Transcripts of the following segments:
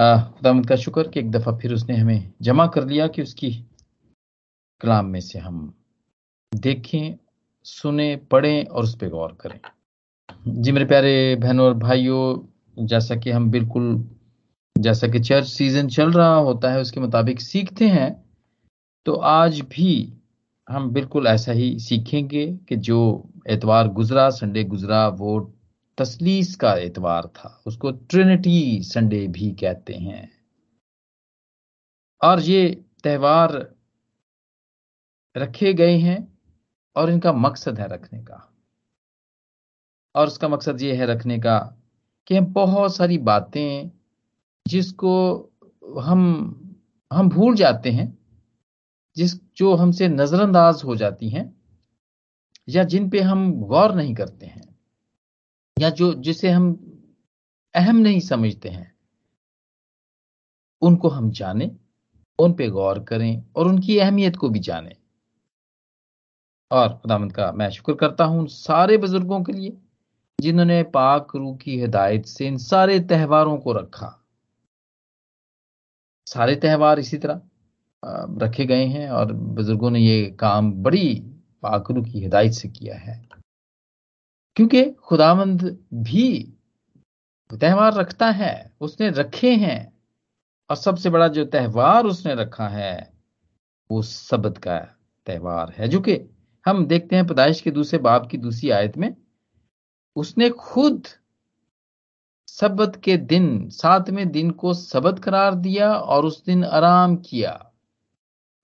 खुदामद का शुक्र कि एक दफ़ा फिर उसने हमें जमा कर लिया कि उसकी कलाम में से हम देखें, सुने, पढ़ें और उस पर गौर करें। जी मेरे प्यारे बहनों और भाइयों, जैसा कि हम बिल्कुल, जैसा कि चर्च सीज़न चल रहा होता है, उसके मुताबिक सीखते हैं तो आज भी हम बिल्कुल ऐसा ही सीखेंगे कि जो एतवार गुजरा, संडे गुजरा, वो तसलीस का एतवार था। उसको ट्रिनिटी संडे भी कहते हैं। और ये त्यौहार रखे गए हैं और इनका मकसद है रखने का। और उसका मकसद ये है रखने का कि हम बहुत सारी बातें जिसको हम हम भूल जाते हैं, जिस, जो हमसे नजरअंदाज हो जाती हैं या जिन पे हम गौर नहीं करते हैं। या जो, जिसे हम अहम नहीं समझते हैं, उनको हम जाने, उन पे गौर करें और उनकी अहमियत को भी जानें। और खुदामंद का मैं शुक्र करता हूँ सारे बुज़ुर्गों के लिए, जिन्होंने पाक रू की हिदायत से इन सारे त्योहारों को रखा। सारे त्यौहार इसी तरह रखे गए हैं और बुज़ुर्गों ने ये काम बड़ी पाकरू की हिदायत से किया है। क्योंकि खुदावंद भी त्यौहार रखता है, उसने रखे हैं, और सबसे बड़ा जो त्यौहार उसने रखा है, वो सबद का त्यौहार है। जो कि हम देखते हैं पैदाइश के दूसरे बाब की दूसरी आयत में, उसने खुद सबत के दिन, सातवें दिन को सबत करार दिया और उस दिन आराम किया,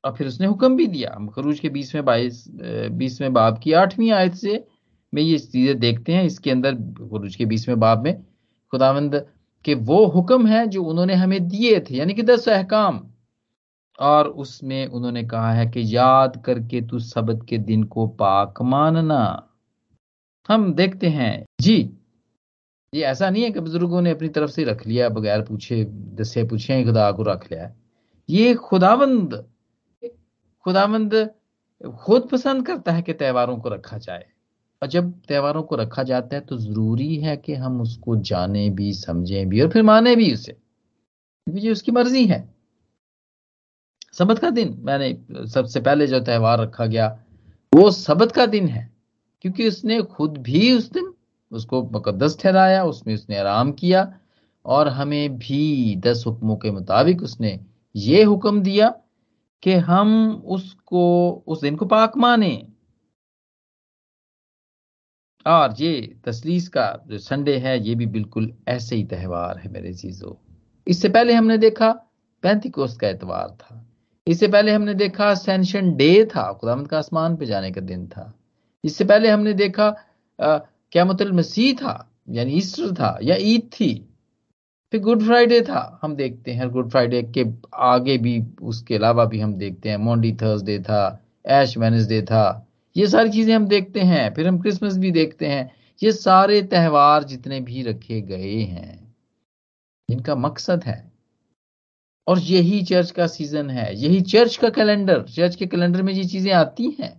और फिर उसने हुक्म भी दिया। खरूज के बीसवें बाईस, बीसवें बाब की आठवीं आयत से में ये चीज़ें देखते हैं, इसके अंदर खरूज के बीसवें बाब में, खुदावंद के वो हुक्म है जो उन्होंने हमें दिए थे, यानी कि दस अहकाम। और उसमें उन्होंने कहा है कि याद करके तू सबत के दिन को पाक मानना। हम देखते हैं, जी, ये ऐसा नहीं है कि बुज़ुर्गों ने अपनी तरफ़ से रख लिया, बगैर पूछे दसे पूछे खुदा को रख लिया ये खुदावंद खुदावंद खुद पसंद करता है कि त्योहारों को रखा जाए। और जब त्योहारों को रखा जाता है तो ज़रूरी है कि हम उसको जाने भी, समझें भी और फिर माने भी उसे। क्योंकि उसकी मर्ज़ी है। सबत का दिन, मैंने सबसे पहले जो त्यौहार रखा गया, वो सबत का दिन है। क्योंकि उसने खुद भी उस दिन उसको मुकदस ठहराया, उसमें उसने आराम किया और हमें भी दस हुक्मों के मुताबिक उसने ये हुक्म दिया कि हम उसको, उस दिन को पाक माने। और ये तसलीस का जो संडे है, ये भी बिल्कुल ऐसे ही त्यौहार है मेरे चीज़ों इससे पहले हमने देखा पैंतीकोस का एतवार था। इससे पहले हमने देखा सेंशन डे था खुदामद का आसमान पे जाने का दिन था। इससे पहले हमने देखा क्या मतलब मसीह था, यानी ईस्टर था, या ईद थी, फिर गुड फ्राइडे था। हम देखते हैं, गुड फ्राइडे के आगे भी, उसके अलावा भी हम देखते हैं। मोंडी थर्सडे था एश वेनसडे था ये सारी चीज़ें हम देखते हैं, फिर हम क्रिसमस भी देखते हैं। ये सारे त्यौहार जितने भी रखे गए हैं, इनका मकसद है। और यही चर्च का सीज़न है, यही चर्च का कैलेंडर चर्च के कैलेंडर में ये चीज़ें आती हैं।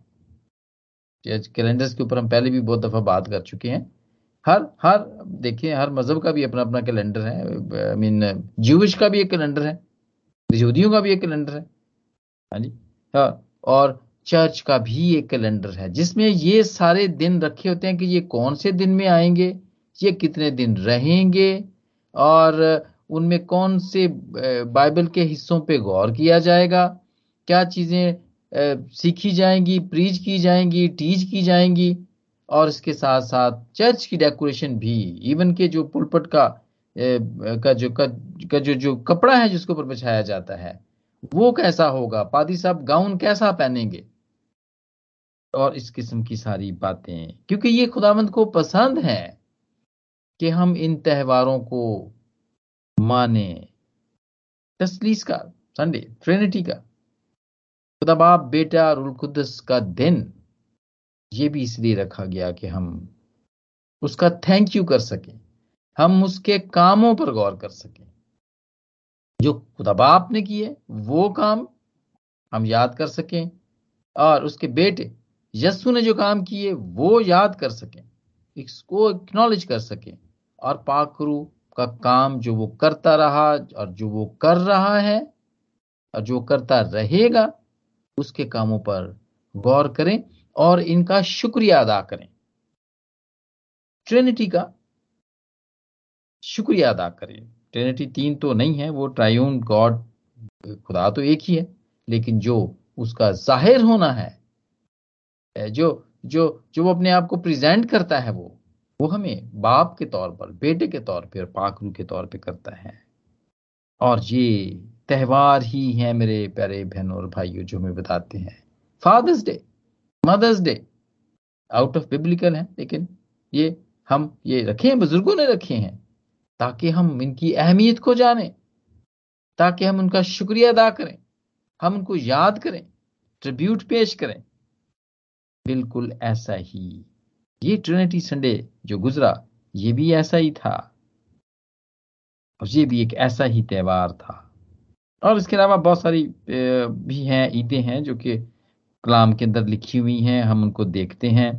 चर्च कैलेंडर्स के ऊपर हम पहले भी बहुत दफ़ा बात कर चुके हैं। हर हर, देखिए, हर मज़हब का भी अपना अपना कैलेंडर है आई मीन ज्यूविश का भी एक कैलेंडर है, यहूदियों का भी एक कैलेंडर है। हाँ जी हाँ और चर्च का भी एक कैलेंडर है जिसमें ये सारे दिन रखे होते हैं कि ये कौन से दिन में आएँगे ये कितने दिन रहेंगे और उनमें कौन से बाइबल के हिस्सों पे गौर किया जाएगा क्या चीज़ें सीखी जाएँगी प्रीज की जाएँगी टीच की जाएँगी और इसके साथ साथ चर्च की डेकोरेशन भी इवन के जो पुलपट का का जो का, का जो जो कपड़ा है जिसके ऊपर बिछाया जाता है वो कैसा होगा? पादी साहब गाउन कैसा पहनेंगे? और इस किस्म की सारी बातें। क्योंकि ये खुदावंद को पसंद है कि हम इन त्योहारों को माने। तसलीस का संडे ट्रिनिटी का। खुदा बाप, बेटा रुल कुदस का दिन, ये भी इसलिए रखा गया कि हम उसका थैंक यू कर सकें। हम उसके कामों पर गौर कर सकें। जो खुदा बाप ने किए, वो काम हम याद कर सकें और उसके बेटे यस्सु ने जो काम किए, वो याद कर सकें, इसको एक्नॉलेज कर सकें। और पाकरू का काम जो वो करता रहा और जो वो कर रहा है और जो करता रहेगा, उसके कामों पर गौर करें और इनका शुक्रिया अदा करें। ट्रिनिटी का शुक्रिया अदा करें। ट्रिनिटी तीन तो नहीं है, वो ट्रायून गॉड खुदा तो एक ही है, लेकिन जो उसका ज़ाहिर होना है जो जो जो वो अपने आप को प्रेजेंट करता है वो वो हमें बाप के तौर पर, बेटे के तौर पर पाकरू के तौर पे करता है। और ये त्यौहार ही है मेरे प्यारे बहनों और भाइयों, जो हमें बताते हैं। Fathers day mothers day out of biblical है, लेकिन ये हम, ये रखे हैं बुज़ुर्गों ने रखे हैं, ताकि हम इनकी अहमियत को जानें, ताकि हम उनका शुक्रिया अदा करें, हम उनको याद करें ट्रिब्यूट पेश करें बिल्कुल ऐसा ही। ये ट्रिनिटी संडे जो गुजरा, ये भी ऐसा ही था। और ये भी एक ऐसा ही त्यौहार था। और इसके अलावा बहुत सारी भी हैं, ईदें हैं जो कि कलाम के अंदर लिखी हुई हैं, हम उनको देखते हैं।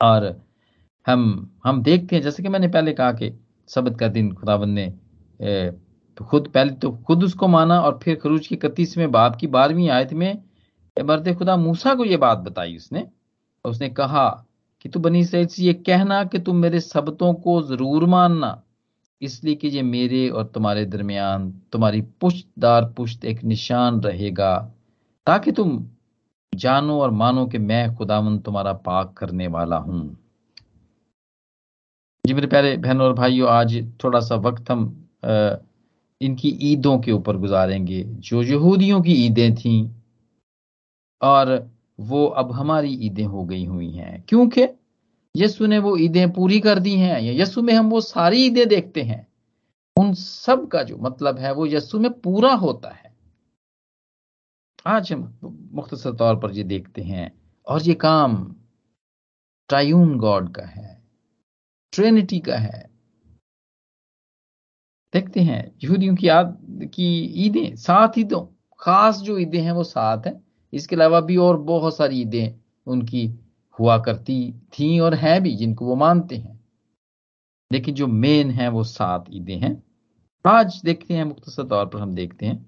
और हम हम देखते हैं, जैसे कि मैंने पहले कहा कि सबद का दिन खुदाबंद ने खुद, पहले तो खुद उसको माना और फिर खरूज की इकतीसवें बाप की बारहवीं आयत में मर्द खुदा मूसा को ये बात बताई उसने। उसने कहा कि तू बनी से ये कहना कि तुम मेरे सबतों को ज़रूर मानना। इसलिए कि ये मेरे और तुम्हारे दरमियान तुम्हारी पुश्तदार पुश्त एक निशान रहेगा, ताकि तुम जानो और मानो कि मैं खुदावन तुम्हारा पाक करने वाला हूँ। जी मेरे प्यारे बहनों और भाइयों, आज थोड़ा सा वक्त हम इनकी ईदों के ऊपर गुजारेंगे। जो यहूदियों की ईदें थीं और वो अब हमारी ईदें हो गई हुई हैं। क्योंकि यसु ने वो ईदें पूरी कर दी हैं, या यसु में हम वो सारी ईदें देखते हैं, उन सब का जो मतलब है वो यसु में पूरा होता है। आज हम मुख्तसर तौर पर ये देखते हैं, और ये काम ट्रायून गॉड का है, ट्रेनिटी का है। देखते हैं, यहूदियों की याद की ईदें, सात ईदों, खास जो ईदें हैं वो सात हैं। इसके अलावा भी और बहुत सारी ईदें उनकी हुआ करती थी और हैं भी, जिनको वो मानते हैं। लेकिन जो मेन है, वो सात ईदें हैं। आज देखते हैं मुख्तर तौर पर हम देखते हैं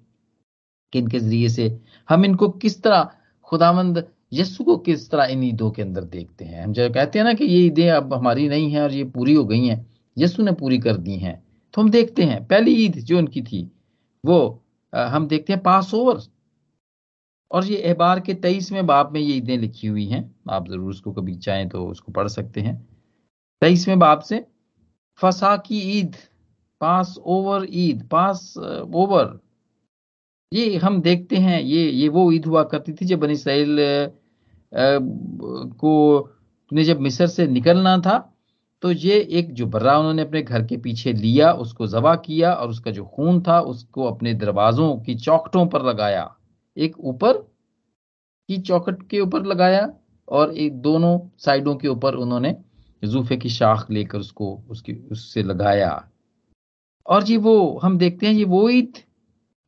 कि इनके ज़रिए से हम इनको किस तरह, खुदामंद यस्सु को किस तरह इन ईदों के अंदर देखते हैं। हम जब कहते हैं ना कि ये ईदें अब हमारी नहीं हैं और ये पूरी हो गई हैं यस्सु ने पूरी कर दी हैं तो हम देखते हैं, पहली ईद जो उनकी थी, वो हम देखते हैं पास ओवर और ये अहबार के तेईसवें बाप में ये ईदें लिखी हुई हैं। आप ज़रूर उसको कभी चाहें तो उसको पढ़ सकते हैं। तेईसवें बाप से, फसा की ईद, पास ओवर ईद, पास ओवर। ये हम देखते हैं, ये ये वो ईद हुआ करती थी जब बनी इसराइल को ने जब मिस्र से निकलना था तो ये एक जो बर्रा उन्होंने अपने घर के पीछे लिया, उसको जबा किया और उसका जो खून था उसको अपने दरवाजों की चौकटों पर लगाया। एक ऊपर की चौकट के ऊपर लगाया और एक दोनों साइडों के ऊपर उन्होंने जूफे की शाख लेकर उसको, उसकी, उससे लगाया। और जी वो, हम देखते हैं ये वो ईद,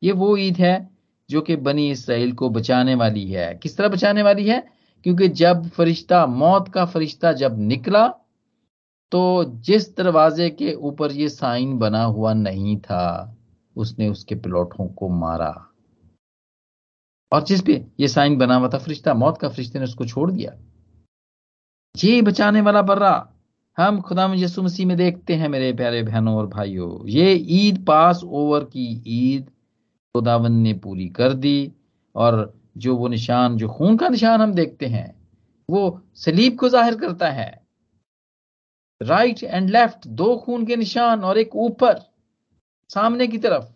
ये वो ईद है जो कि बनी इसराइल को बचाने वाली है। किस तरह बचाने वाली है? क्योंकि जब फरिश्ता, मौत का फरिश्ता जब निकला तो जिस दरवाजे के ऊपर ये साइन बना हुआ नहीं था, उसने उसके पिलोटों को मारा। और जिस पे ये साइन बना हुआ था फरिश्ता, मौत का फरिश्ते ने उसको छोड़ दिया। ये बचाने वाला बर्रा, हम खुदा में यसु मसीह में देखते हैं मेरे प्यारे बहनों और भाइयों, ये ईद पास ओवर की ईद खुदावन ने पूरी कर दी और जो वो निशान, जो खून का निशान हम देखते हैं, वो सलीब को ज़ाहिर करता है। राइट एंड लेफ़्ट, दो खून के निशान और एक ऊपर, सामने की तरफ़।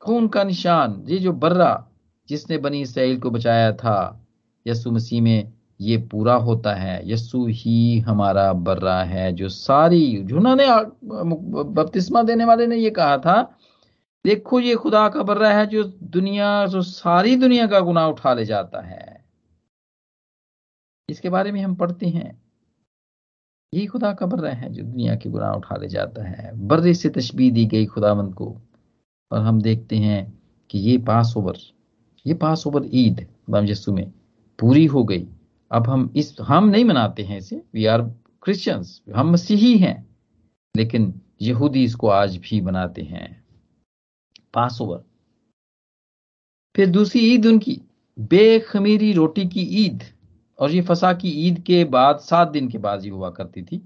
खून का निशान, ये जो बर्रा जिसने बनी इसराइल को बचाया था यसु मसीह में ये पूरा होता है। यसु ही हमारा बर्रा है, जो सारी जुना ने बपतिस्मा देने वाले ने ये कहा था, देखो ये खुदा का बर्रा है जो दुनिया, जो सारी दुनिया का गुनाह उठा ले जाता है। इसके बारे में हम पढ़ते हैं। यही खुदा का बर्रा है जो दुनिया के गुनाह उठा ले जाता है। बर्रे से तशबी दी गई खुदावंद को। और हम देखते हैं कि ये पास ओवर ये पास ओवर ईद बम यस्सु में पूरी हो गई। अब हम इस, हम नहीं मनाते हैं इसे वी आर क्रिश्चियंस हम मसीही हैं, लेकिन यहूदी इसको आज भी मनाते हैं। पास ओवर फिर दूसरी ईद उनकी, बेखमीरी रोटी की ईद, और ये फसा की ईद के बाद, सात दिन के बाद ये हुआ करती थी,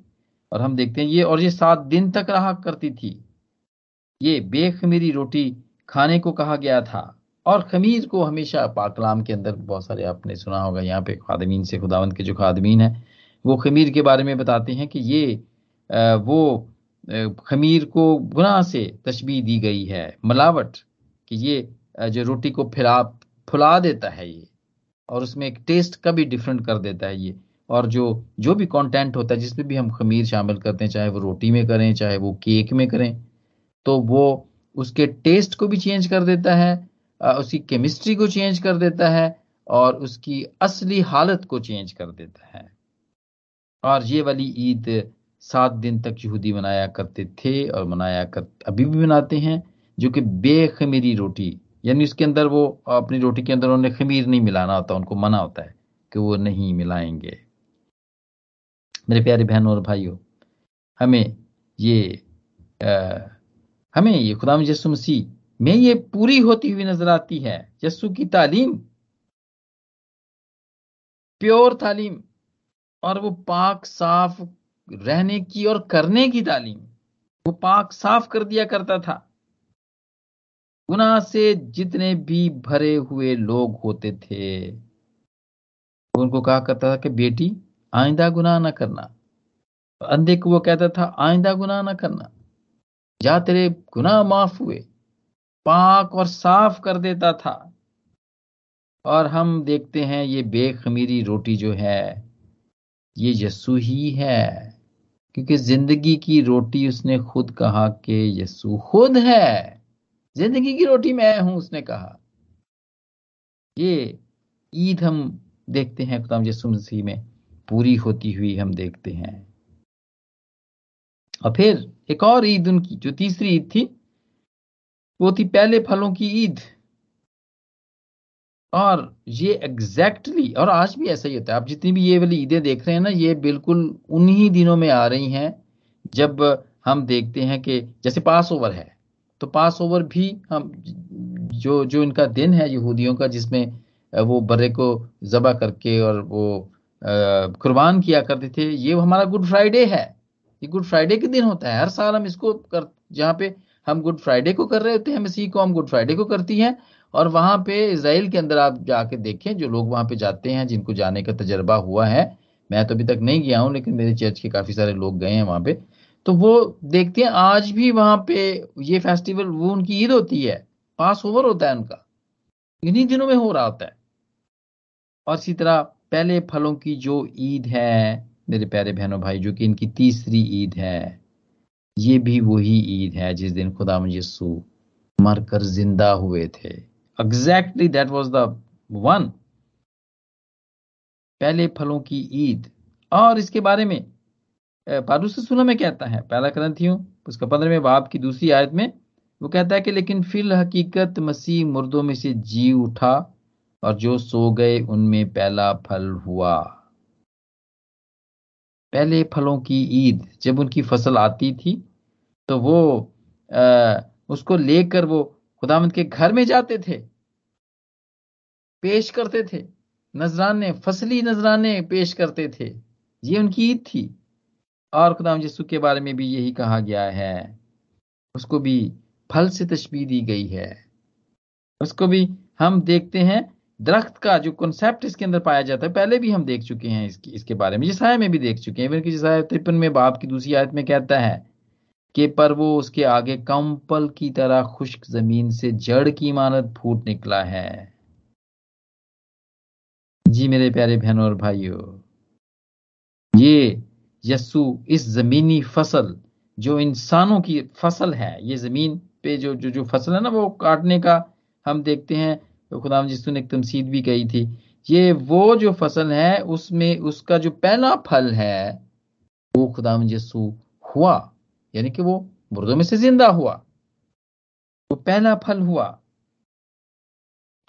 और हम देखते हैं ये, और ये सात दिन तक रहा करती थी। ये बेखमीरी रोटी खाने को कहा गया था। और खमीर को हमेशा पाकलाम के अंदर बहुत सारे आपने सुना होगा, यहाँ पे खादमीन से खुदावंत के जो खादमीन है, वो खमीर के बारे में बताते हैं कि ये वो खमीर को गुनाह से तशबी दी गई है। मलावट कि ये जो रोटी को फिला फुला देता है ये, और उसमें एक टेस्ट का भी डिफरेंट कर देता है ये। और जो जो भी कंटेंट होता है जिसमें भी हम खमीर शामिल करते हैं, चाहे वो रोटी में करें, चाहे वो केक में करें तो वो उसके टेस्ट को भी चेंज कर देता है उसकी केमिस्ट्री को चेंज कर देता है और उसकी असली हालत को चेंज कर देता है। और ये वाली ईद सात दिन तक यहूदी मनाया करते थे और मनाया कर अभी भी मनाते हैं जो कि बेखमीरी रोटी यानी उसके अंदर वो अपनी रोटी के अंदर उन्हें खमीर नहीं मिलाना होता उनको मना होता है कि वो नहीं मिलाएँगे। मेरे प्यारे बहनों और भाइयों हमें ये आ, हमें ये खुदा यसु मसीह में ये पूरी होती हुई नज़र आती है। यसु की तालीम, प्योर तालीम और वो पाक साफ़ रहने की और करने की तालीम, वो पाक साफ़ कर दिया करता था। गुनाह से जितने भी भरे हुए लोग होते थे, उनको कहा करता था कि, बेटी, आइंदा गुनाह ना करना। अंधे को वो कहता था, आइंदा गुनाह ना करना। जा तेरे गुनाह माफ़ हुए। पाक और साफ़ कर देता था। और हम देखते हैं ये बेखमीरी रोटी जो है, ये यस्सु ही है। क्योंकि ज़िंदगी की रोटी उसने खुद कहा कि यस्सु खुद है। ज़िंदगी की रोटी मैं हूँ, उसने कहा। ये ईद हम देखते हैं खुदाम यसु मसीह में। पूरी होती हुई हम देखते हैं। और फिर एक और ईद उनकी जो तीसरी ईद थी वो थी पहले फलों की ईद। और ये एग्जैक्टली exactly, और आज भी ऐसा ही होता है। आप जितनी भी ये वाली ईदें देख रहे हैं ना ये बिल्कुल उन्हीं दिनों में आ रही हैं जब हम देखते हैं कि जैसे पास ओवर है तो पास ओवर भी हम जो जो इनका दिन है यहूदियों का जिसमें वो बर्रे को जबा करके और वो कुर्बान किया करते थे ये हमारा गुड फ्राइडे है। ये गुड फ्राइडे के दिन होता है। हर साल हम इसको कर, जहाँ पे हम गुड फ्राइडे को कर रहे होते हैं मसीह को, हम गुड फ्राइडे को करती हैं। और वहाँ पे इसराइल के अंदर आप जाके देखें, जो लोग वहाँ पे जाते हैं, जिनको जाने का तजर्बा हुआ है, मैं तो अभी तक नहीं गया हूँ, लेकिन मेरे चर्च के काफ़ी सारे लोग गए हैं वहाँ पे। तो वो देखते हैं, आज भी वहाँ पे ये फेस्टिवल वो उनकी ईद होती है। पास ओवर होता है उनका। इन्हीं दिनों में हो रहा होता है। और इसी तरह पहले फलों की जो ईद है मेरे प्यारे बहनों भाई, जो कि इनकी तीसरी ईद है, ये भी वही ईद है जिस दिन खुदा यसु मरकर ज़िंदा हुए थे। Exactly that was the one पहले फलों की ईद। और इसके बारे में पारूस सुना में कहता है? पहला ग्रंथियों, उसका पंद्रहवें बाप की दूसरी आयत में, वो कहता है कि लेकिन फिल हकीकत मसीह मुर्दों में से जी उठा और जो सो गए उनमें पहला फल हुआ। पहले फलों की ईद जब उनकी फ़सल आती थी तो वो आ, उसको लेकर वो खुदामंद के घर में जाते थे। पेश करते थे। नजराने फसली नजराने पेश करते थे। ये उनकी ईद थी। और खुदाम यसु के बारे में भी यही कहा गया है। उसको भी फल से तशबी दी गई है। उसको भी हम देखते हैं दरख्त का जो कॉन्सेप्ट इसके अंदर पाया जाता है, पहले भी हम देख चुके हैं इसकी, इसके बारे में जिसाया में भी देख चुके हैं। इवन की जिसाया में बाप की दूसरी आयत में कहता है कि, पर वो उसके आगे कंपल की तरह खुश्क ज़मीन से जड़ की मानत फूट निकला है। जी मेरे प्यारे बहनों और भाइयों, ये यस्सु इस जमीनी फ़सल, जो इंसानों की फ़सल है, ये ज़मीन पे जो जो जो फ़सल है ना, वो काटने का हम देखते हैं तो खुदाम जिसु ने एक तमसीद भी कही थी। ये वो जो फ़सल है, उसमें उसका जो पहला फल है, वो खुदाम यसु हुआ। यानी कि वो मुर्दों में से ज़िंदा हुआ। वो पहला फल हुआ।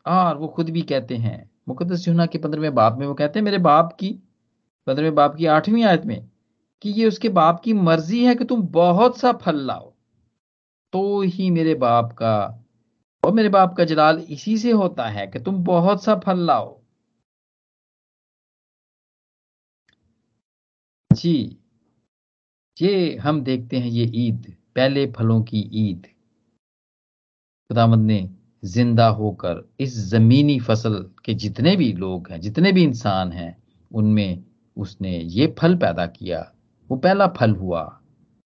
और वो खुद भी कहते हैं मुकदस यूना के पंद्रहवें बाप में वो कहते हैं, मेरे बाप की, पंद्रहवें बाप की आठवीं आयत में, कि ये उसके बाप की मर्ज़ी है कि तुम बहुत सा फल लाओ। तो ही मेरे बाप का और मेरे बाप का जलाल इसी से होता है कि तुम बहुत सा फल लाओ। जी, ये हम देखते हैं ये ईद, पहले फलों की ईद। खुदामद ने ज़िंदा होकर इस जमीनी फ़सल के जितने भी लोग हैं, जितने भी इंसान हैं, उनमें उसने ये फल पैदा किया। वो पहला फल हुआ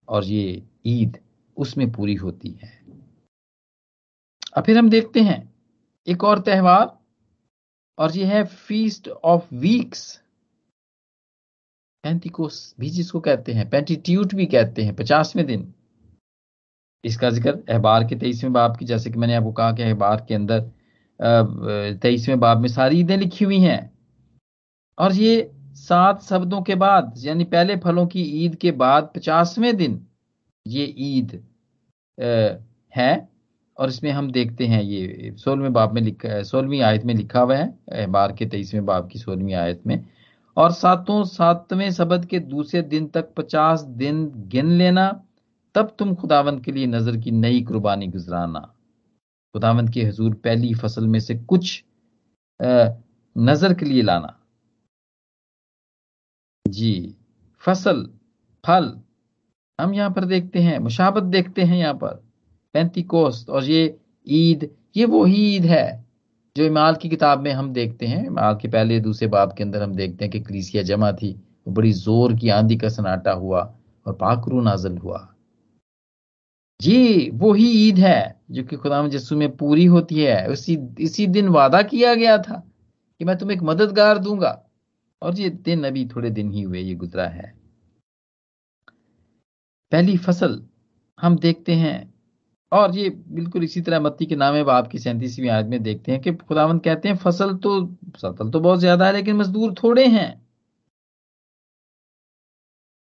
और ये ईद उसमें पूरी होती है। अब फिर हम देखते हैं। एक और त्यौहार, और ये है फीस्ट ऑफ़ वीक्स पैंतीकोस भी जिसको कहते हैं पेंटीट्यूट भी कहते हैं, पचासवें दिन। इसका ज़िक्र अहबार के तेईसवें बाब की, जैसे कि मैंने आपको कहा कि अहबार के अंदर तेईसवें बाब में सारी ईदें लिखी हुई हैं। और ये सात शब्दों के बाद, यानी पहले फलों की ईद के बाद पचासवें दिन, ये ईद है। और इसमें हम देखते हैं ये सोलहवें बाब में लिखा, सोलहवीं आयत में लिखा हुआ है अहबार के तेईसवें बाब की सोलहवीं आयत में। और सातों, सातवें शब्द के दूसरे दिन तक पचास दिन गिन लेना, तब तुम खुदावंत के लिए नज़र की नई कुर्बानी गुजराना। खुदावंत के हजूर पहली फ़सल में से कुछ नज़र के लिए लाना। जी, फ़सल, फल, हम यहाँ पर देखते हैं, मुशाबत देखते हैं यहाँ पर। पैंती कोस्त और ये ईद, ये वही ईद है, जो इमाल की किताब में हम देखते हैं। इमाल के पहले दूसरे बाब के अंदर हम देखते हैं कि कलीसिया जमा थी, वो बड़ी ज़ोर की आंधी का सनाटा हुआ और पाकरू नाजल हुआ। ये वही ईद है, जो कि खुदा जस्सू में पूरी होती है। उसी, इसी दिन वादा किया गया था कि मैं तुम्हें एक मददगार दूँगा। और ये दिन अभी थोड़े दिन ही हुए, ये गुजरा है। पहली फ़सल हम देखते हैं और ये बिल्कुल इसी तरह मत्ती के नामे बाप की सैंतीसवीं आयत में देखते हैं कि खुदावंत कहते हैं, फ़सल तो फ़सल तो बहुत ज़्यादा है, लेकिन मजदूर थोड़े हैं।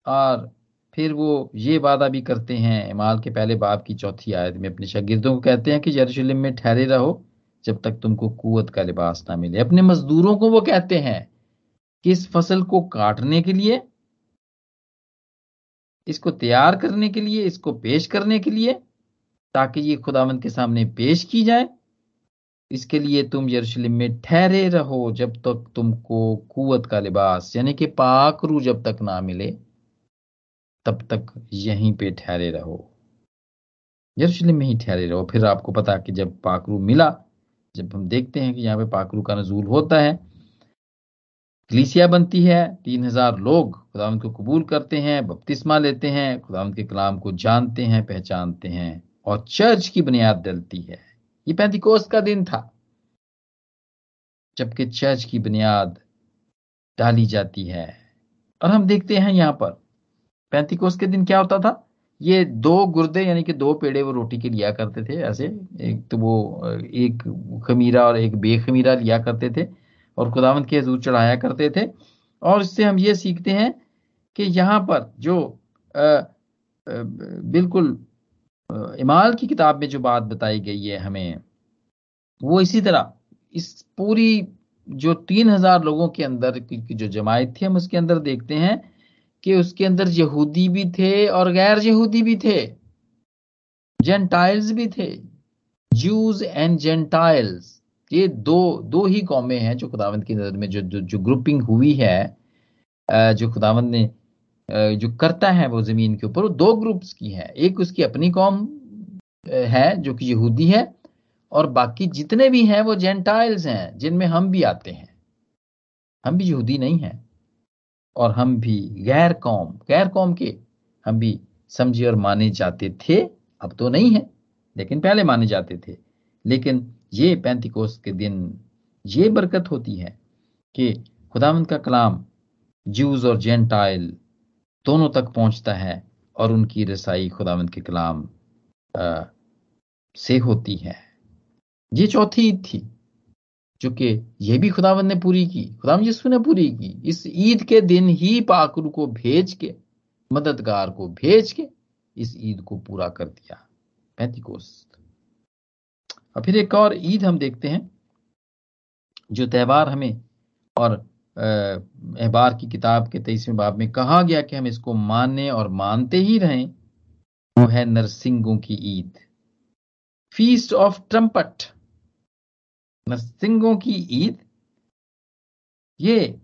और फिर वो ये वादा भी करते हैं, इमाल के पहले बाप की चौथी आयत में अपने शागिर्दों को कहते हैं कि यरूशलेम में ठहरे रहो, जब तक तुमको कुत का लिबास ना मिले। अपने मजदूरों को वो कहते हैं कि इस फ़सल को काटने के लिए, इसको तैयार करने के लिए, इसको पेश करने के लिए ताकि ये खुदावंत के सामने पेश की जाए। इसके लिए तुम यरूशलेम में ठहरे रहो जब तक तुमको कुवत का लिबास, यानी कि पाकरू जब तक ना मिले, तब तक यहीं पे ठहरे रहो। यरूशलेम में ही ठहरे रहो। फिर आपको पता कि जब पाकरू मिला, जब हम देखते हैं कि यहाँ पे पाकरू का नजूल होता है, कलीसिया बनती है, तीन हज़ार लोग खुदावंत को कबूल करते हैं, बपतिस्मा लेते हैं, खुदावंत के कलाम को जानते हैं, पहचानते हैं। और चर्च की बुनियाद डलती है। ये पैंतीकोस का दिन था जबकि चर्च की बुनियाद डाली जाती है। और हम देखते हैं यहाँ पर पैंतीकोस के दिन क्या होता था? ये दो गुर्दे यानी कि दो पेड़े वो रोटी के लिया करते थे ऐसे एक तो वो एक खमीरा और एक बेखमीरा लिया करते थे और खुदावंत के हजूर चढ़ाया करते थे। और इससे हम ये सीखते हैं कि यहाँ पर जो आ, आ, बिल्कुल इमाल की किताब में जो बात बताई गई है हमें वो इसी तरह इस पूरी जो तीन हज़ार लोगों के अंदर की जो जमायत थी हम उसके अंदर देखते हैं कि उसके अंदर यहूदी भी थे और गैर यहूदी भी थे जेंटाइल्स भी थे जूज एंड जेंटाइल्स ये दो दो ही कौमें हैं जो खुदावंत की नज़र में जो जो, जो ग्रुपिंग हुई है जो खुदावंत ने जो करता है वो ज़मीन के ऊपर, वो दो ग्रुप्स की है। एक उसकी अपनी कौम है, जो कि यहूदी है, और बाकी जितने भी हैं वो जेंटाइल्स हैं, जिनमें हम भी आते हैं। हम भी यहूदी नहीं हैं, और हम भी गैर कौम गैर कौम के, हम भी समझे और माने जाते थे, अब तो नहीं है, लेकिन पहले माने जाते थे। लेकिन ये पैंतीकोस के दिन ये बरकत होती है कि खुदावंत का कलाम जूज और जेंटाइल दोनों तक पहुँचता है और उनकी रसाई खुदावंत के कलाम से होती है। ये चौथी ईद थी, जो कि यह भी खुदावंद ने पूरी की खुदाम यीशु ने पूरी की। इस ईद के दिन ही पाकरू को भेज के, मददगार को भेज के, इस ईद को पूरा कर दिया, पैंतीकोस्त। और फिर एक और ईद हम देखते हैं, जो त्यौहार हमें और अहबार की किताब के तेईसवें बाब में कहा गया कि हम इसको माने और मानते ही रहें, वो है नरसिंगों की ईद। फीस्ट ऑफ़ ट्रम्पट नरसिंगों की ईद? ये,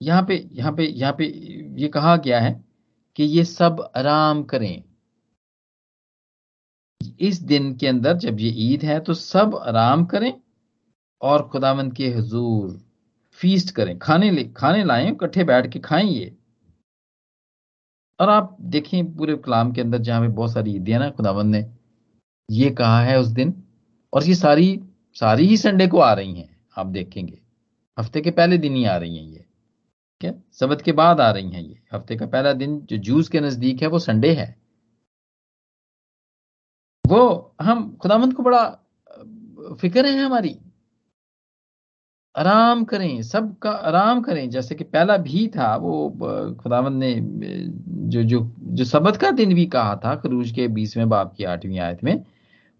यहाँ पे यहाँ पे यहाँ पे ये कहा गया है कि ये सब आराम करें। इस दिन के अंदर जब ये ईद है तो सब आराम करें और खुदावंद के हजूर फीस्ट करें, खाने ले, खाने लाएँ, इकट्ठे बैठ के खाएँ ये और आप देखें पूरे कलाम के अंदर जहाँ पे बहुत सारी ईदियाँ ना, खुदावंद ने ये कहा है उस दिन। और ये सारी सारी ही संडे को आ रही हैं, आप देखेंगे। हफ़्ते के पहले दिन ही आ रही हैं ये। क्या? सबत के बाद आ रही हैं ये। हफ़्ते का पहला दिन जो जूस के नज़दीक है, वो संडे है। वो हम खुदामंद को बड़ा फ़िक्र है हमारी। आराम करें, सबका आराम करें। जैसे कि पहला भी था, वो खुदावंद ने जो जो जो सबत का दिन भी कहा था, खरूज के बीसवें बाप की आठवीं आयत में,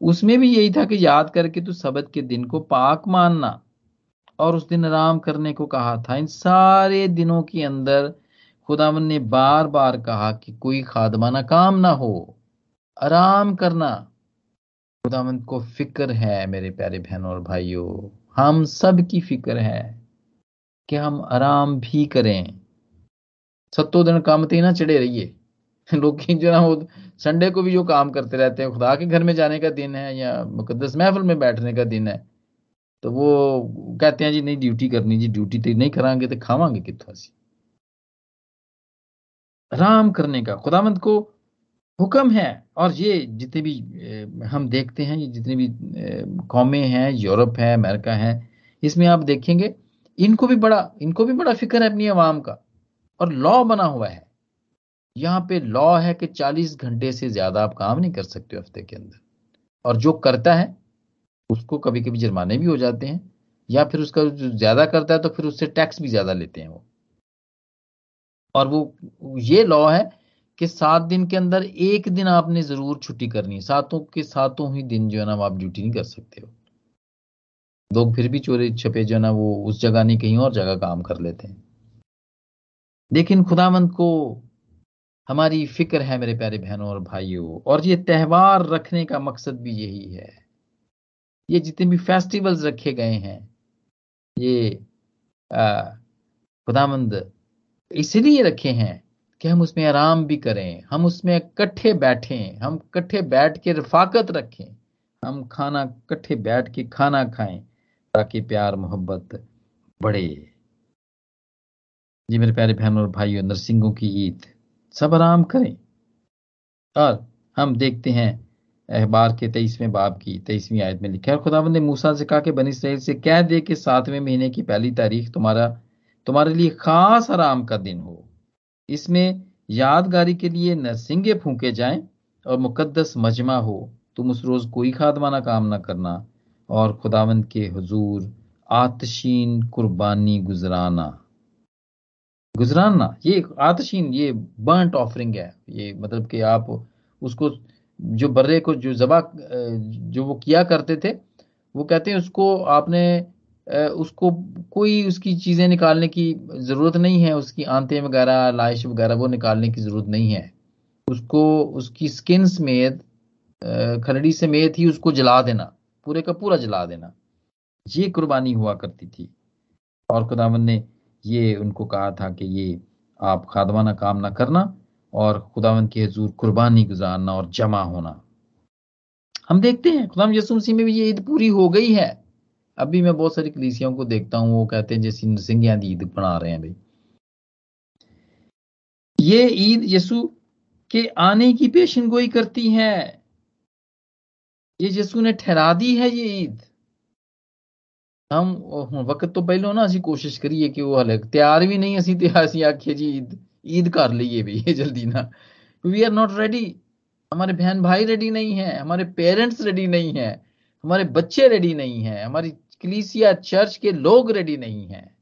उसमें भी यही था कि याद करके तू सबत के दिन को पाक मानना। और उस दिन आराम करने को कहा था। इन सारे दिनों के अंदर खुदावन ने बार बार कहा कि कोई खादमाना काम ना हो। आराम करना। खुदावंत को फ़िक्र है, मेरे प्यारे बहनों और भाइयों। हम सब की फ़िक्र है कि हम आराम भी करें। सत्तो दिन काम ते ना चढ़े रहिए। लोग जो ना, वो संडे को भी जो काम करते रहते हैं, खुदा के घर में जाने का दिन है या मुकदस महफल में बैठने का दिन है तो वो कहते हैं, जी नहीं ड्यूटी करनी, जी ड्यूटी तो नहीं करांगे तो खावांगे कितों असी आराम करने का खुदामंद को हुक्म है। और ये जितने भी हम देखते हैं, ये जितने भी कौमें हैं, यूरोप है, अमेरिका है, इसमें आप देखेंगे, इनको भी बड़ा, इनको भी बड़ा फ़िक्र है अपनी आवाम का। और लॉ बना हुआ है। यहाँ पे लॉ है कि 40 घंटे से ज़्यादा आप काम नहीं कर सकते हफ़्ते के अंदर। और जो करता है, उसको कभी कभी जुर्माने भी हो जाते हैं, या फिर उसका जो ज़्यादा करता है तो फिर उससे टैक्स भी ज़्यादा लेते हैं वो। और वो, ये लॉ है कि सात दिन के अंदर एक दिन आपने ज़रूर छुट्टी करनी है। सातों के सातों ही दिन जो है ना आप ड्यूटी नहीं कर सकते हो। लोग फिर भी चोरी छपे जो है ना, वो उस जगह नहीं, कहीं और जगह काम कर लेते हैं। लेकिन खुदामंद को हमारी फ़िक्र है मेरे प्यारे बहनों और भाइयों, और ये त्यौहार रखने का मकसद भी यही है। ये जितने भी फेस्टिवल्स रखे गए हैं, ये खुदामंद इसलिए रखे हैं कि हम उसमें आराम भी करें, हम उसमें इकट्ठे बैठें, हम इकट्ठे बैठ के रफाकत रखें, हम खाना, इकट्ठे बैठ के खाना खाएँ, ताकि प्यार, मोहब्बत बढ़े। जी मेरे प्यारे बहनों और भाइयों, नरसिंहों की ईद, सब आराम करें। और हम देखते हैं अहबार के तेईसवें बाब की, तेईसवीं आयत में लिखा है खुदाबंद ने मूसा से कहा कि बनी इसराइल से कह दे कि सातवें महीने की पहली तारीख तुम्हारा, तुम्हारे लिए खास आराम का दिन हो। इसमें यादगारी के लिए नरसिंगे फूके जाएँ और मुकद्दस मजमा हो। तुम उस रोज कोई खादमाना काम ना करना और खुदावंद के हजूर, आतशीन कुर्बानी गुजराना। गुजराना, ये आतशीन, ये बर्ंट ऑफरिंग है। ये मतलब कि आप उसको जो बर्रे को, जो जबा जो वो किया करते थे, वो कहते हैं उसको आपने उसको कोई उसकी चीज़ें निकालने की ज़रूरत नहीं है, उसकी आंतें वगैरह, लाइश वगैरह वो निकालने की ज़रूरत नहीं है। उसको, उसकी स्किन समेत खलड़ी समेत ही उसको जला देना, पूरे का पूरा जला देना। ये कुर्बानी हुआ करती थी। और खुदावन ने ये उनको कहा था कि ये आप खादवाना काम ना करना और खुदावन के हजूर कुर्बानी गुजारना और जमा होना। हम देखते हैं खुदाम यसु मसीह में भी ये ईद पूरी हो गई है। अभी मैं बहुत सारी कलीसियों को देखता हूँ, वो कहते हैं, जैसे नरसिंह ईद बना रहे हैं भाई। ये ईद यसु के आने की पेशन गोई करती है। ये यसु ने ठहरा दी है ये ईद। हम वक्त तो पहले ना असि कोशिश करिए कि वो हले, तैयार भी नहीं, असि ते असि आखिए जी, ईद ईद कर लीए भी, ये जल्दी ना। वी आर नॉट रेडी हमारे बहन भाई रेडी नहीं है, हमारे पेरेंट्स रेडी नहीं है, हमारे बच्चे रेडी नहीं है, हमारी कलीसिया चर्च के लोग रेडी नहीं है।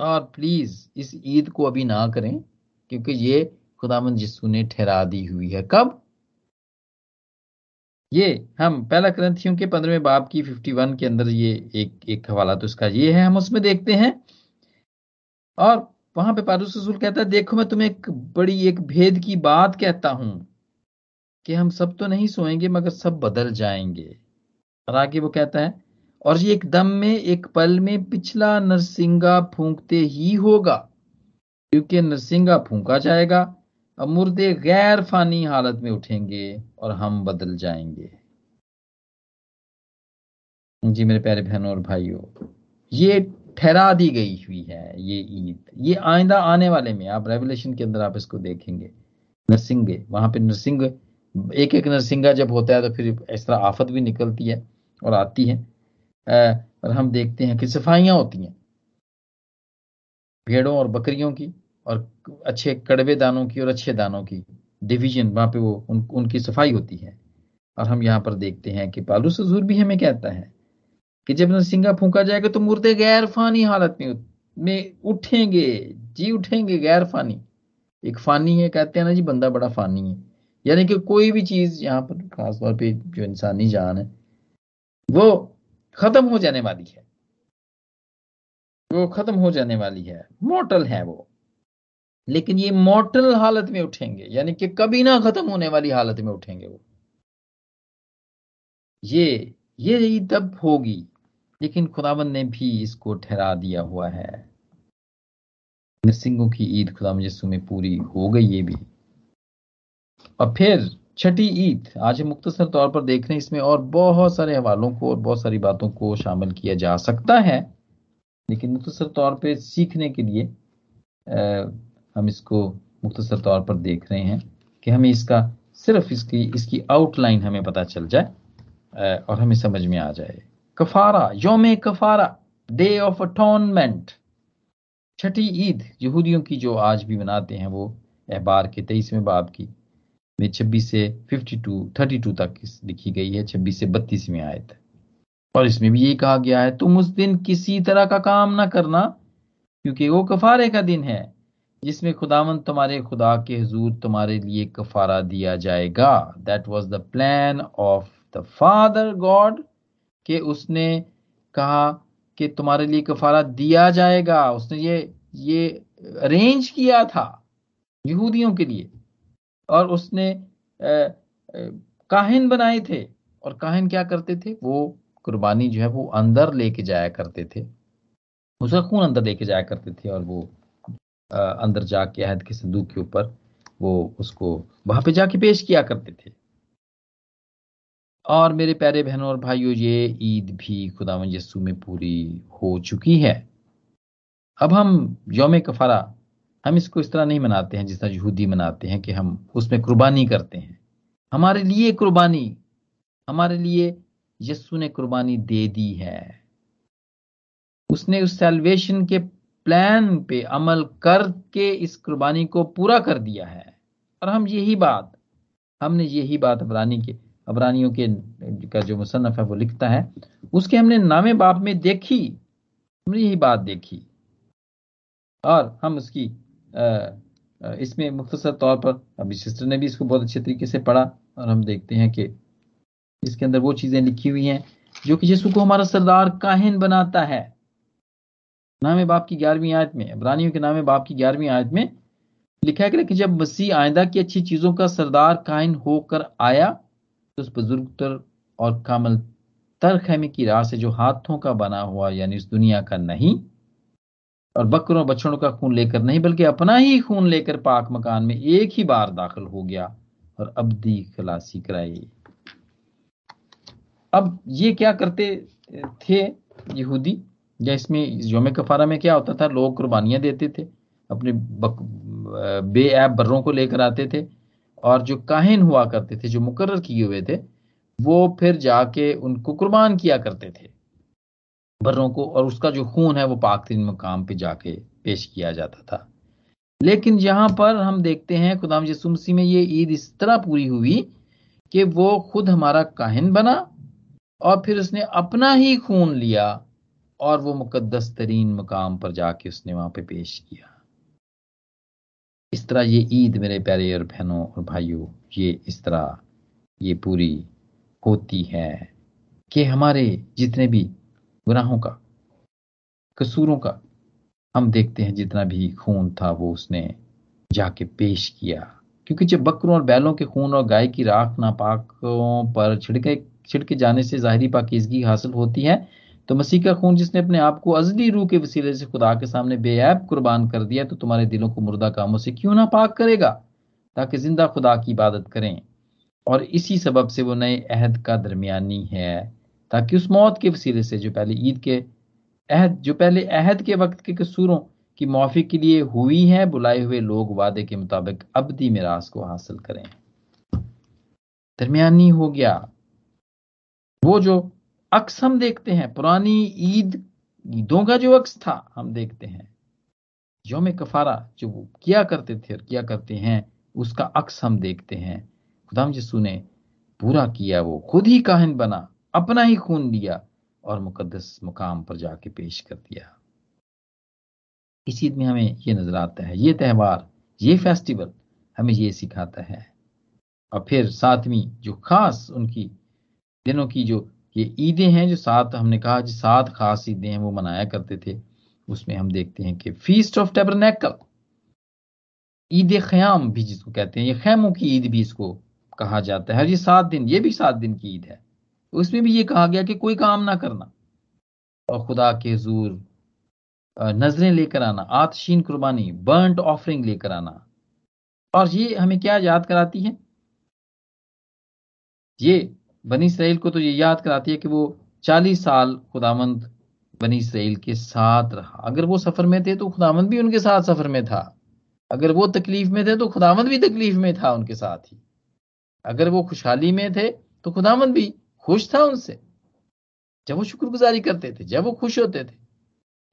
और प्लीज़ इस ईद को अभी ना करें, क्योंकि ये खुदामंद जिसू ने ठहरा दी हुई है। कब? ये हम, पहला ग्रंथियों के पंद्रहवें बाब की 51 के अंदर ये एक एक हवाला तो इसका ये है, हम उसमें देखते हैं। और वहाँ पे पारूस रसूल कहता है, देखो, मैं तुम्हें एक बड़ी, एक भेद की बात कहता हूँ कि हम सब तो नहीं सोएँगे, मगर सब बदल जाएँगे। और आगे वो कहता है और ये एक दम में, एक पल में पिछला नरसिंगा फूंकते ही होगा। क्योंकि नरसिंगा फूंका जाएगा और मुर्दे गैर फानी हालत में उठेंगे और हम बदल जाएँगे। जी मेरे प्यारे बहनों और भाइयों, ये ठहरा दी गई हुई है, ये ईद। ये आइंदा आने वाले में, आप रेवलेशन के अंदर आप इसको देखेंगे। नरसिंगे, वहाँ पे नरसिंह एक एक नरसिंगा जब होता है तो फिर इस तरह आफत भी निकलती है और आती है। और हम देखते हैं कि सफाइयाँ होती हैं। भेड़ों और बकरियों की और अच्छे कड़वे दानों की और अच्छे दानों की डिवीज़न वहाँ पे वो उन, उनकी सफ़ाई होती है। और हम यहाँ पर देखते हैं कि पालू सजूर भी हमें कहता है कि जब नरसिंगा फूका जाएगा तो मुर्दे गैर फानी हालत में में उठेंगे जी उठेंगे गैर फानी एक फानी है कहते हैं ना जी बंदा बड़ा फानी है। यानी कि कोई भी चीज़ यहाँ पर खासतौर पे जो इंसानी जान है वो खत्म हो जाने वाली है। वो खत्म हो जाने वाली है। मोटल है वो। लेकिन ये मोटल हालत में उठेंगे। यानी कि कभी ना खत्म होने वाली हालत में उठेंगे वो। ये ये तब होगी। लेकिन खुदावन ने भी इसको ठहरा दिया हुआ है। नरसिंहों की ईद खुदा यसु में पूरी हो गई ये भी। और फिर छठी ईद आज मुख्तसर तौर पर देख रहे हैं इसमें और बहुत सारे हवालों को और बहुत सारी बातों को शामिल किया जा सकता है। लेकिन मुख्तसर तौर पर सीखने के लिए आ, हम इसको मुख्तसर तौर पर देख रहे हैं कि हमें इसका सिर्फ़ इसकी इसकी आउटलाइन हमें पता चल जाए और हमें समझ में आ जाए। कफारा योम कफारा डे ऑफ़ अटोनमेंट छठी ईद यहूदियों की जो आज भी मनाते हैं वो अहबार के तेईसवें बाब की। में छब्बीस से फिफ्टी टू थर्टी टू तक लिखी गई है, छब्बीस से बत्तीस में आयत। और इसमें भी यही कहा गया है, तुम उस दिन किसी तरह का काम ना करना, क्योंकि वो कफारे का दिन है, जिसमें खुदावन तुम्हारे, खुदा के हजूर तुम्हारे लिए कफारा दिया जाएगा। That was the plan of the father God के उसने कहा कि तुम्हारे लिए कफारा दिया जाएगा। उसने ये ये अरेंज किया था, यहूदियों के लिए। और उसने काहिन बनाए थे। और काहिन क्या करते थे? वो कुर्बानी जो है वो अंदर लेके जाया करते थे। उसका खून अंदर लेके जाया करते थे और वो अंदर जाके अहद के संदूक के ऊपर वो उसको वहाँ पे जाके पेश किया करते थे। और मेरे प्यारे बहनों और भाइयों, ये ईद भी खुदा यस्सु में पूरी हो चुकी है। अब हम योम कफारा हम इसको इस तरह नहीं मनाते हैं, जिस तरह यहूदी मनाते हैं कि हम उसमें कुर्बानी करते हैं। हमारे लिए कुर्बानी, हमारे लिए यस्सु ने कुर्बानी दे दी है। उसने उस सेल्वेशन के प्लान पे अमल करके इस कुर्बानी को पूरा कर दिया है। और हम यही बात, हमने यही बात अबरानी के, अबरानियों के, का जो मुसनफ है वो लिखता है, उसके हमने नामे बाप में देखी, हमने यही बात देखी। और हम उसकी इसमें मुख्तसर तौर पर, अभी सिस्टर ने भी इसको बहुत अच्छे तरीके से पढ़ा और हम देखते हैं कि इसके अंदर वो चीज़ें लिखी हुई हैं, जो कि यीशु को हमारा सरदार काहिन बनाता है। नामे बाप की ग्यारहवीं आयत में, इब्रानियों के नामे बाप की ग्यारहवीं आयत में लिखा है कि जब मसीह आयदा की अच्छी चीज़ों का सरदार काहिन होकर आया तो उस बुज़ुर्ग तर और कामल तर खैमे की राह से जो हाथों का बना हुआ, यानी इस दुनिया का नहीं और बकरों बछड़ों का खून लेकर नहीं, बल्कि अपना ही खून लेकर पाक मकान में एक ही बार दाखिल हो गया और अब्दी खलासी कराई अब ये क्या करते थे यहूदी? या इसमें योम कफारा में क्या होता था? लोग कुर्बानियाँ देते थे, अपने बेऐब बर्रों को लेकर आते थे, और जो काहिन हुआ करते थे, जो मुकर्र किए हुए थे, वो फिर जाके उनको कुर्बान किया करते थे। बर्रों को और उसका जो खून है वो पाक तीन मकाम पे जाके पेश किया जाता था। लेकिन यहाँ पर हम देखते हैं, खुदाम यसुमसी में ये ईद इस तरह पूरी हुई कि वो खुद हमारा काहिन बना और फिर उसने अपना ही खून लिया और वो मुकद्दस तरीन मकाम पर जाके उसने वहाँ पे पेश किया। इस तरह ये ईद मेरे प्यारे और बहनों और भाइयों, ये इस तरह ये पूरी होती है कि हमारे जितने भी गुनाहों का, कसूरों का हम देखते हैं जितना भी खून था वो उसने जाके पेश किया। क्योंकि जब बकरों और बैलों के खून और गाय की राख नापाकों पर छिड़के छिड़के जाने से जाहिरी पाकिजगी हासिल होती है तो मसीह का खून जिसने अपने आप को अजली रूह के वसीले से खुदा के सामने बेऐब कुर्बान कर दिया तो तुम्हारे दिलों को मुर्दा कामों से क्यों ना पाक करेगा? ताकि ज़िंदा खुदा की इबादत करें। और इसी सबब से वो नए अहद का दरमियानी है। ताकि उस मौत के वसीले से जो पहले ईद के अहद, जो पहले अहद के वक्त के कसूरों की मुआफ़ी के लिए हुई है, बुलाए हुए लोग वादे के मुताबिक अबदी मिरास को हासिल करें। दरमियानी हो गया। वो जो अक्स हम देखते हैं, पुरानी ईद, ईदों का जो अक्स था, हम देखते हैं। योम कफारा जो वो किया करते थे और किया करते हैं, उसका अक्स हम देखते हैं। खुदाम यसू ने पूरा किया, वो खुद ही काहिन बना। अपना ही खून लिया और मुकद्दस मुकाम पर जाके पेश कर दिया। इस ईद में हमें ये नज़र आता है, ये त्यौहार, ये फेस्टिवल हमें ये सिखाता है। और फिर सातवीं जो खास उनकी दिनों की जो ये ईदें हैं, जो सात हमने कहा, जो सात खास ईदें हैं, वो मनाया करते थे, उसमें हम देखते हैं कि फीस्ट ऑफ़ टेबरनेकल ईद ख्याम भी जिसको कहते हैं, ये खैमों की ईद भी इसको कहा जाता है। और ये सात दिन, ये भी सात दिन की ईद है। उसमें भी ये कहा गया कि कोई काम ना करना और खुदा के हजूर नज़रें लेकर आना, आतशीन कुर्बानी बर्ंट ऑफरिंग लेकर आना। और ये हमें क्या याद कराती है? ये बनी इसराइल को तो ये याद कराती है कि वो चालीस साल खुदामंद बनी इसराइल के साथ रहा। अगर वो सफ़र में थे तो खुदामंद भी उनके साथ सफ़र में था। अगर वो तकलीफ़ में थे तो खुदामंद भी तकलीफ़ में था उनके साथ ही। अगर वो खुशहाली में थे तो खुदामंद भी खुश था उनसे। जब वो शुक्रगुजारी करते थे, जब वो खुश होते थे,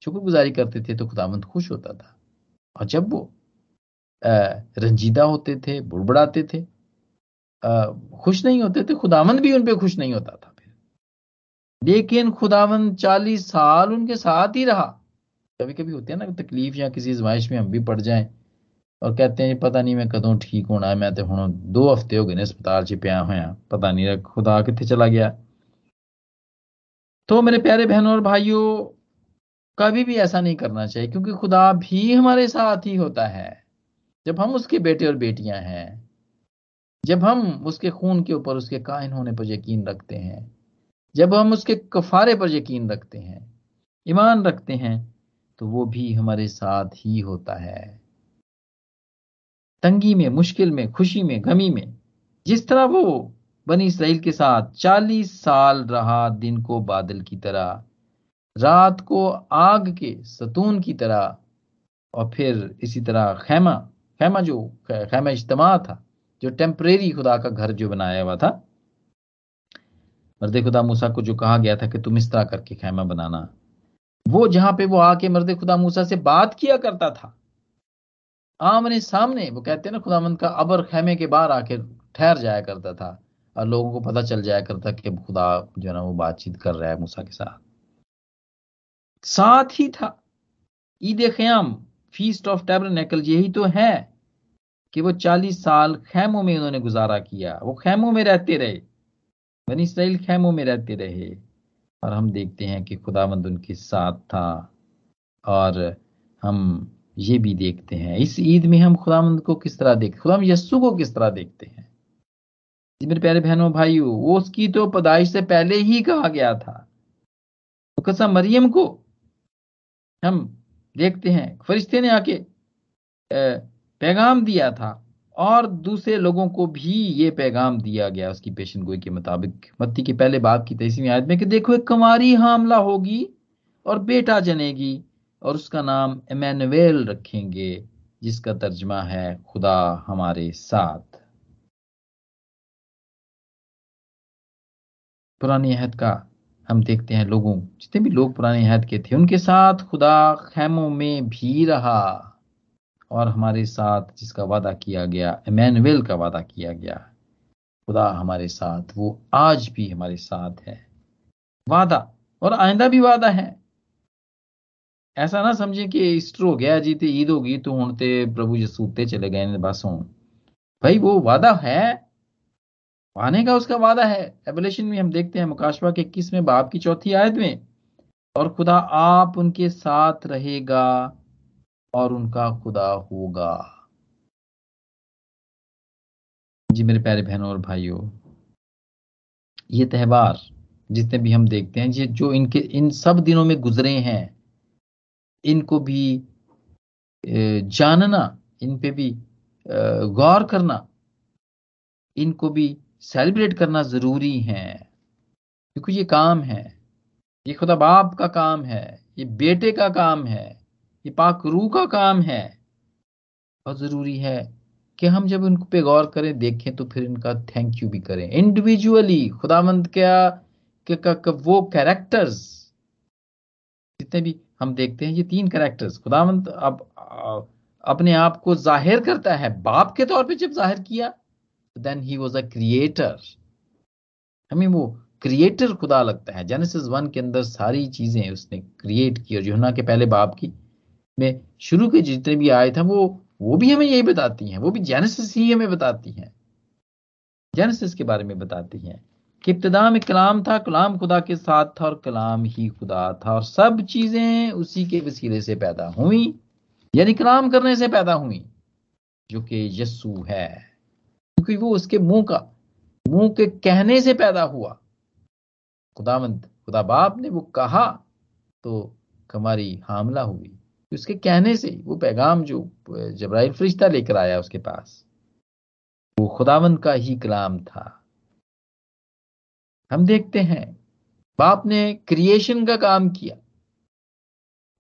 शुक्रगुजारी करते थे तो खुदामंद खुश होता था। और जब वो रंजीदा होते थे, बुड़बड़ाते थे खुश नहीं होते थे खुदावंद भी उन पर खुश नहीं होता था फिर। लेकिन खुदावंद चालीस साल उनके साथ ही रहा। कभी कभी होते हैं ना तकलीफ़ या किसी आजमाइश में हम भी पड़ जाएँ। और कहते हैं, पता नहीं मैं कदों ठीक होना है मैं तो हूँ दो हफ़्ते हो गए अस्पताल च पिया होया, पता नहीं खुदा कितने चला गया? तो मेरे प्यारे बहनों और भाइयों, कभी भी ऐसा नहीं करना चाहिए, क्योंकि खुदा भी हमारे साथ ही होता है। जब हम उसके बेटे और बेटियाँ हैं, जब हम उसके खून के ऊपर उसके कायन होने पर यकीन रखते हैं, जब हम उसके कफारे पर यकीन रखते हैं, ईमान रखते हैं तो वो भी हमारे साथ ही होता है। तंगी में, मुश्किल में, खुशी में, गमी में। जिस तरह वो बनी इसराइल के साथ, चालीस साल रहा दिन को बादल की तरह, रात को आग के सतून की तरह, और फिर इसी तरह खैमा खैमा जो, खैमा इज्तमा था, जो टेम्परेरी खुदा का घर जो बनाया हुआ था। मर्द खुदा मूसा को जो कहा गया था कि तुम इस तरह करके खैमा बनाना। वो जहाँ पे वो आके मर्द खुदा मूसा से बात किया करता था आमने सामने, वो कहते हैं ना खुदामंद का अबर खेमे के बाहर आके ठहर जाया करता था और लोगों को पता चल जाया करता कि खुदा जो है ना, वो बातचीत कर रहा है मूसा के साथ। साथ ही था। ईद ख्याम फीस्ट ऑफ़ टेबरनेकल यही तो है कि वो चालीस साल खैमों में उन्होंने गुजारा किया। वो खैमों में रहते रहे। बनी इसराइल खैमों में रहते रहे। और हम देखते हैं कि खुदावंद उनके साथ था और हम ये भी देखते हैं। इस ईद में हम खुदावंद को किस तरह देखते खुदाम यस्सु को किस तरह देखते हैं? मेरे प्यारे बहनों, भाइयों, वो उसकी तो पदाइश से पहले ही कहा गया था। तो कसम मरियम को हम देखते हैं, फरिश्ते ने आके पैगाम दिया था और दूसरे लोगों को भी ये पैगाम दिया गया उसकी पेशन गोई के मुताबिक। मत्ती के पहले बाप की तेईसवीं आयत में कि देखो, एक कुमारी हामला होगी और बेटा जनेगी। और उसका नाम एमैनुअल रखेंगे, जिसका तर्जमा है खुदा हमारे साथ। पुरानी अहद का हम देखते हैं लोगों, जितने भी लोग पुरानी अहद के थे, उनके साथ खुदा खैमों में भी रहा। और हमारे साथ जिसका वादा किया गया एमैनुअल का वादा किया गया, खुदा हमारे साथ, वो आज भी हमारे साथ है। वादा, और आइंदा भी वादा है। ऐसा ना समझे कि ईस्टर हो गया जी तो ईद होगी तो हूँ ते प्रभु सूते चले गए बस हूँ भाई, वो वादा है? आने का उसका वादा है। एबलेशन में हम देखते हैं मुकाशवा के किसमें बाप की चौथी आयत में, और खुदा आप उनके साथ रहेगा और उनका खुदा होगा। जी, मेरे प्यारे बहनों और भाइयों, ये त्यौहार जितने भी हम देखते हैं, ये जो इनके, इन सब दिनों में गुजरे हैं इनको भी जानना, इन पे भी गौर करना, इनको भी सेलिब्रेट करना ज़रूरी है। क्योंकि ये काम है, ये खुदा बाप का काम है, ये बेटे का काम है, ये पाक रू का काम है। बहुत ज़रूरी है कि हम जब उन पे गौर करें, देखें तो फिर इनका थैंक यू भी करें। इंडिविजुअली खुदामंद क्या वो कैरेक्टर्स जितने भी हम देखते हैं ये तीन कैरेक्टर्स खुदामंद अब अपने आप को ज़ाहिर करता है। बाप के तौर पे जब ज़ाहिर किया then he was a creator हमें वो क्रिएटर खुदा लगता है। जेनेसिस वन के अंदर सारी चीज़ें उसने क्रिएट की और यूहना के पहले बाप की। में शुरू के जितने भी आए थे, वो वो भी हमें यही बताती हैं। वो भी जेनेसिस ही हमें बताती हैं। जेनेसिस के बारे में बताती हैं। कि इब्तदा में कलाम था, कलाम खुदा के साथ था और कलाम ही खुदा था। और सब चीज़ें उसी के वसीले से पैदा हुई, यानी कलाम करने से पैदा हुई, जो कि यस्सु है। क्योंकि वो उसके मुँह का, मुँह के कहने से पैदा हुआ। खुदावंत खुदा बाप ने वो कहा तो कमारी हामला हुई। उसके कहने से वो पैगाम जो जबराइल फरिश्ता लेकर आया उसके पास, वो खुदावंत का ही कलाम था। हम देखते हैं। बाप ने क्रिएशन का काम किया।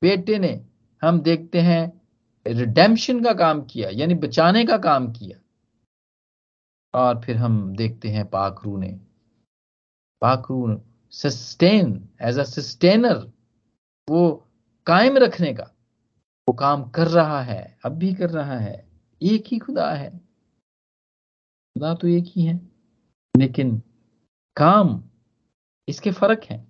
बेटे ने हम देखते हैं रिडेम्पशन का काम किया, यानी बचाने का काम किया। और फिर हम देखते हैं पाखरू ने। पाखरू सस्टेन एज अ सस्टेनर वो कायम रखने का, वो काम कर रहा है, अब भी कर रहा है। एक ही खुदा है। खुदा तो एक ही है, लेकिन काम, इसके फ़र्क हैं।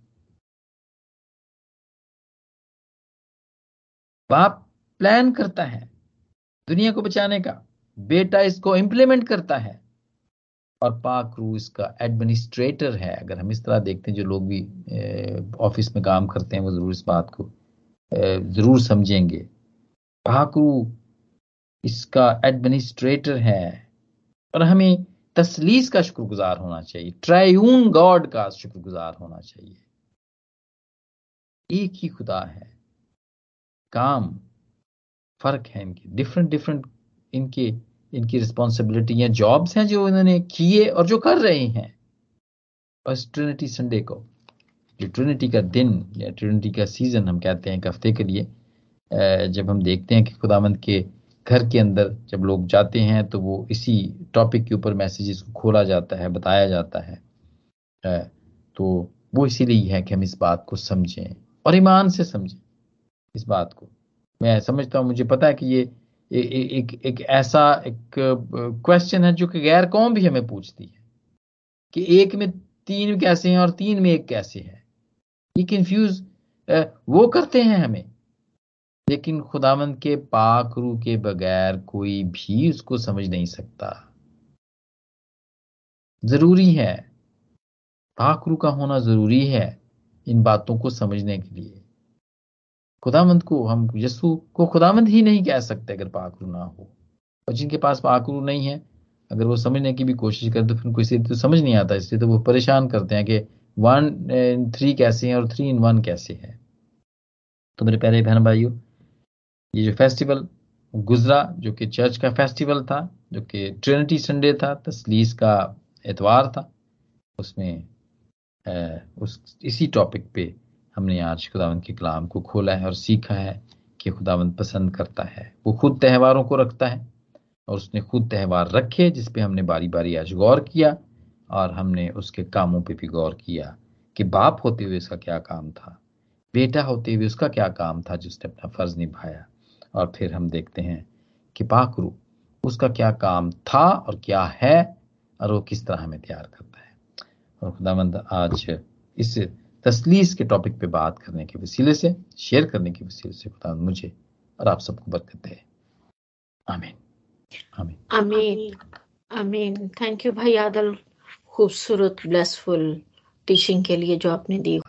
बाप प्लान करता है दुनिया को बचाने का, बेटा इसको इंप्लीमेंट करता है और पाक रू इसका एडमिनिस्ट्रेटर है। अगर हम इस तरह देखते हैं, जो लोग भी ऑफ़िस में काम करते हैं, वो ज़रूर इस बात को ज़रूर समझेंगे। पाकरू इसका एडमिनिस्ट्रेटर है और हमें तसलीस का शुक्रगुजार होना चाहिए ट्रायून गॉड का शुक्रगुजार होना चाहिए। एक ही खुदा है। काम, फ़र्क है इनके डिफरेंट डिफरेंट इनके, इनकी रिस्पॉन्सिबिलिटी या जॉब्स हैं जो इन्होंने किए और जो कर रहे हैं। बस ट्रिनिटी संडे को जो ट्रिनिटी का दिन, या ट्रिनिटी का सीज़न हम कहते हैं एक हफ़्ते के लिए जब हम देखते हैं कि खुदामंद के घर के अंदर जब लोग जाते हैं तो वो इसी टॉपिक के ऊपर मैसेजेस को खोला जाता है बताया जाता है। तो वो इसीलिए है कि हम इस बात को समझें और ईमान से समझें इस बात को। मैं समझता हूँ मुझे पता है कि ये ए, ए, एक एक ऐसा एक क्वेश्चन है जो कि गैर कौम भी हमें पूछती है कि एक में तीन कैसे हैं और तीन में एक कैसे है। ये कंफ्यूज वो करते हैं हमें। लेकिन खुदावंद के पाक रू के बगैर कोई भी उसको समझ नहीं सकता। ज़रूरी है। पाक रू का होना ज़रूरी है इन बातों को समझने के लिए। खुदामंद को हम यस्सु को खुदामंद ही नहीं कह सकते अगर पाकरू ना हो। और जिनके पास पाकरू नहीं है, अगर वो समझने की भी कोशिश करें तो फिर कोई तो समझ नहीं आता, इसलिए तो वो परेशान करते हैं कि वन इन थ्री कैसे हैं और थ्री इन वन कैसे है। तो मेरे प्यारे बहन भाइयों ये जो फेस्टिवल गुजरा, जो कि चर्च का फेस्टिवल था, जो कि ट्रिनिटी संडे था, तसलीस का एतवार था, उसमें उस, इसी टॉपिक पे हमने आज खुदावंत के कलाम को खोला है और सीखा है कि खुदावंत पसंद करता है। वो खुद त्यौहारों को रखता है और उसने खुद त्यौहार रखे जिस पे हमने बारी बारी आज गौर किया और हमने उसके कामों पे भी गौर किया कि बाप होते हुए उसका क्या काम था, बेटा होते हुए उसका क्या काम था जिसने अपना फ़र्ज़ निभाया। और फिर हम देखते हैं कि पाकरू उसका क्या काम था और क्या है और वो किस तरह हमें तैयार करता है। और खुदामंद आज इस तसलीस के टॉपिक पे बात करने के वसीले से शेयर करने के वसीले से खुदा मुझे और आप सबको बरकत दे। आमीन। आमीन। आमीन। आमीन। थैंक यू भाई, आदल खूबसूरत ब्लेसफुल टीचिंग के लिए जो आपने दी।